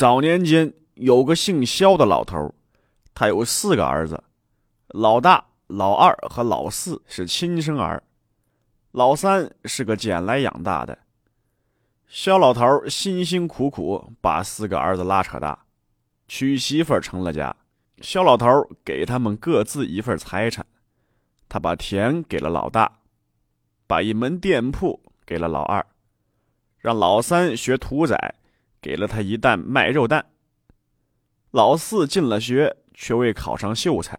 早年间有个姓肖的老头，他有四个儿子，老大、老二和老四是亲生儿，老三是个捡来养大的。肖老头辛辛苦苦把四个儿子拉扯大，娶媳妇成了家。肖老头给他们各自一份财产，他把田给了老大，把一门店铺给了老二，让老三学屠宰。给了他一担卖肉蛋。老四进了学，却未考上秀才，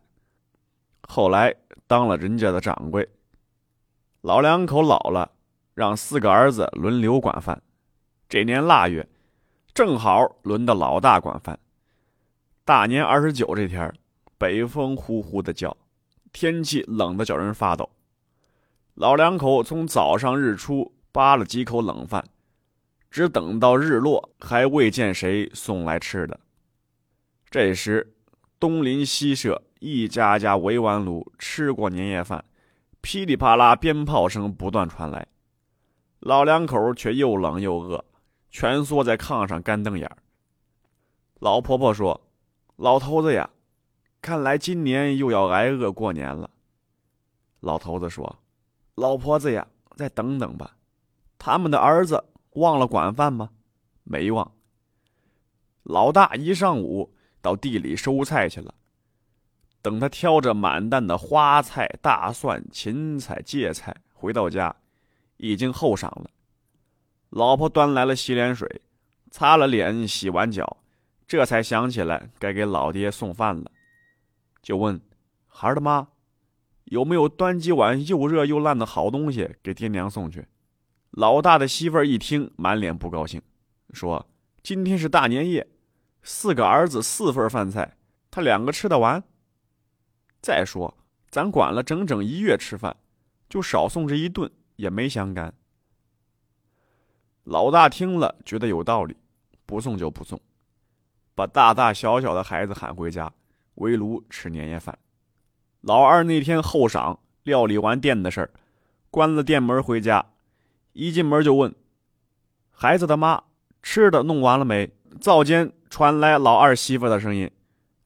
后来当了人家的掌柜。老两口老了，让四个儿子轮流管饭。这年腊月，正好轮到老大管饭。大年二十九这天，北风呼呼的叫，天气冷得叫人发抖。老两口从早上日出扒了几口冷饭。只等到日落，还未见谁送来吃的。这时，东邻西舍一家家围完炉，吃过年夜饭，噼里啪啦鞭炮声不断传来。老两口却又冷又饿，蜷缩在炕上干瞪眼老婆婆说：“老头子呀，看来今年又要挨饿过年了。”老头子说：“老婆子呀，再等等吧，他们的儿子。”忘了管饭吗？没忘。老大一上午到地里收菜去了，等他挑着满担的花菜、大蒜、芹菜、芥菜回到家，已经后晌了。老婆端来了洗脸水，擦了脸，洗完脚，这才想起来该给老爹送饭了，就问孩儿的妈，有没有端几碗又热又烂的好东西给爹娘送去？老大的媳妇儿一听，满脸不高兴，说：“今天是大年夜，四个儿子四份饭菜，他两个吃得完。再说，咱管了整整一月吃饭，就少送这一顿也没相干。”老大听了，觉得有道理，不送就不送，把大大小小的孩子喊回家，围炉吃年夜饭。老二那天后晌料理完店的事儿，关了店门回家。一进门就问：“孩子的妈，吃的弄完了没？”灶间传来老二媳妇的声音：“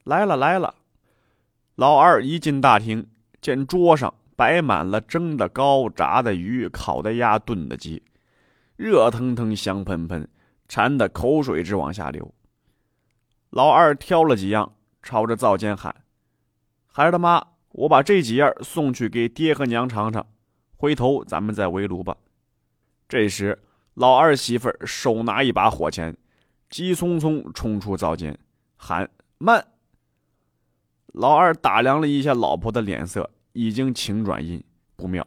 来了，来了。”老二一进大厅，见桌上摆满了蒸的糕、炸的鱼、烤的鸭、炖的鸡，热腾腾、香喷喷，馋得口水直往下流。老二挑了几样，朝着灶间喊：“孩子的妈，我把这几样送去给爹和娘尝尝，回头咱们再围炉吧。”这时，老二媳妇手拿一把火钳，急匆匆冲出灶间，喊：“慢！”老二打量了一下老婆的脸色，已经晴转阴，不妙。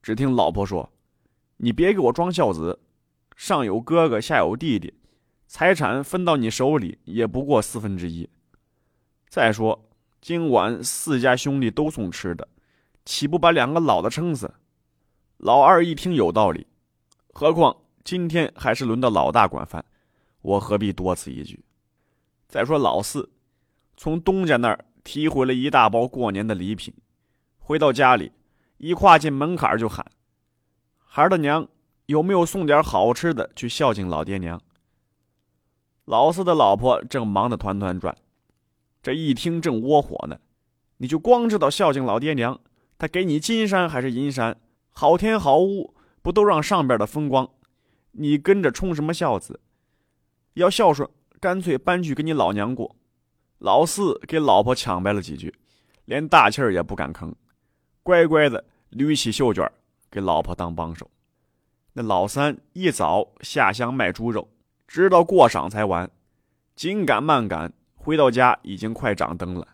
只听老婆说：“你别给我装孝子，上有哥哥，下有弟弟，财产分到你手里也不过四分之一。再说，今晚四家兄弟都送吃的，岂不把两个老的撑死？”老二一听有道理。何况今天还是轮到老大管饭，我何必多此一举？再说老四，从东家那儿提回了一大包过年的礼品，回到家里，一跨进门槛就喊：“孩儿的娘，有没有送点好吃的去孝敬老爹娘？”老四的老婆正忙得团团转，这一听正窝火呢，你就光知道孝敬老爹娘，他给你金山还是银山，好天好屋。不都让上边的风光，你跟着冲什么孝子？要孝顺，干脆搬去跟你老娘过。老四给老婆抢白了几句，连大气儿也不敢吭，乖乖的捋起袖卷给老婆当帮手。那老三一早下乡卖猪肉，直到过晌才完，紧赶慢赶，回到家已经快掌灯了。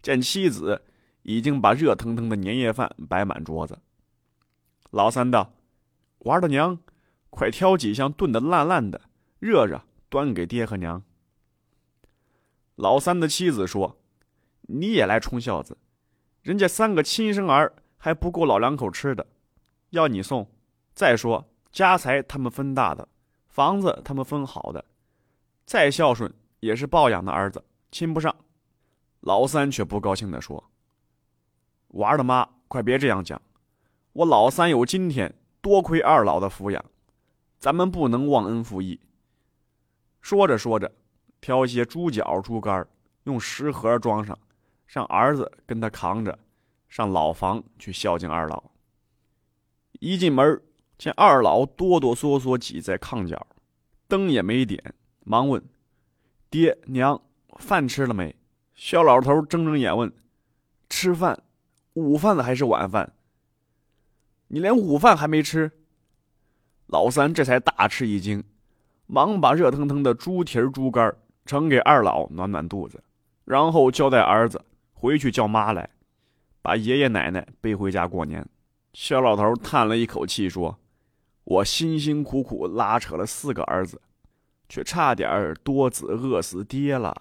见妻子已经把热腾腾的年夜饭摆满桌子。老三道：“娃儿的娘，快挑几箱炖的烂烂的，热热端给爹和娘。”老三的妻子说：“你也来充孝子，人家三个亲生儿还不够老两口吃的，要你送。再说家财他们分大的，房子他们分好的，再孝顺也是抱养的儿子，亲不上。”老三却不高兴地说：“娃儿的妈，快别这样讲。”我老三有今天，多亏二老的抚养，咱们不能忘恩负义。说着说着，挑些猪脚、猪肝，用食盒装上，让儿子跟他扛着，上老房去孝敬二老。一进门，见二老哆哆嗦嗦挤在炕角，灯也没点，忙问：“爹娘，饭吃了没？”肖老头睁睁眼问：“吃饭？午饭还是晚饭？你连午饭还没吃？”老三这才大吃一惊，忙把热腾腾的猪蹄儿、猪肝盛给二老暖暖肚子，然后交代儿子回去叫妈来，把爷爷奶奶背回家过年。小老头叹了一口气说：“我辛辛苦苦拉扯了四个儿子，却差点多子饿死爹了。”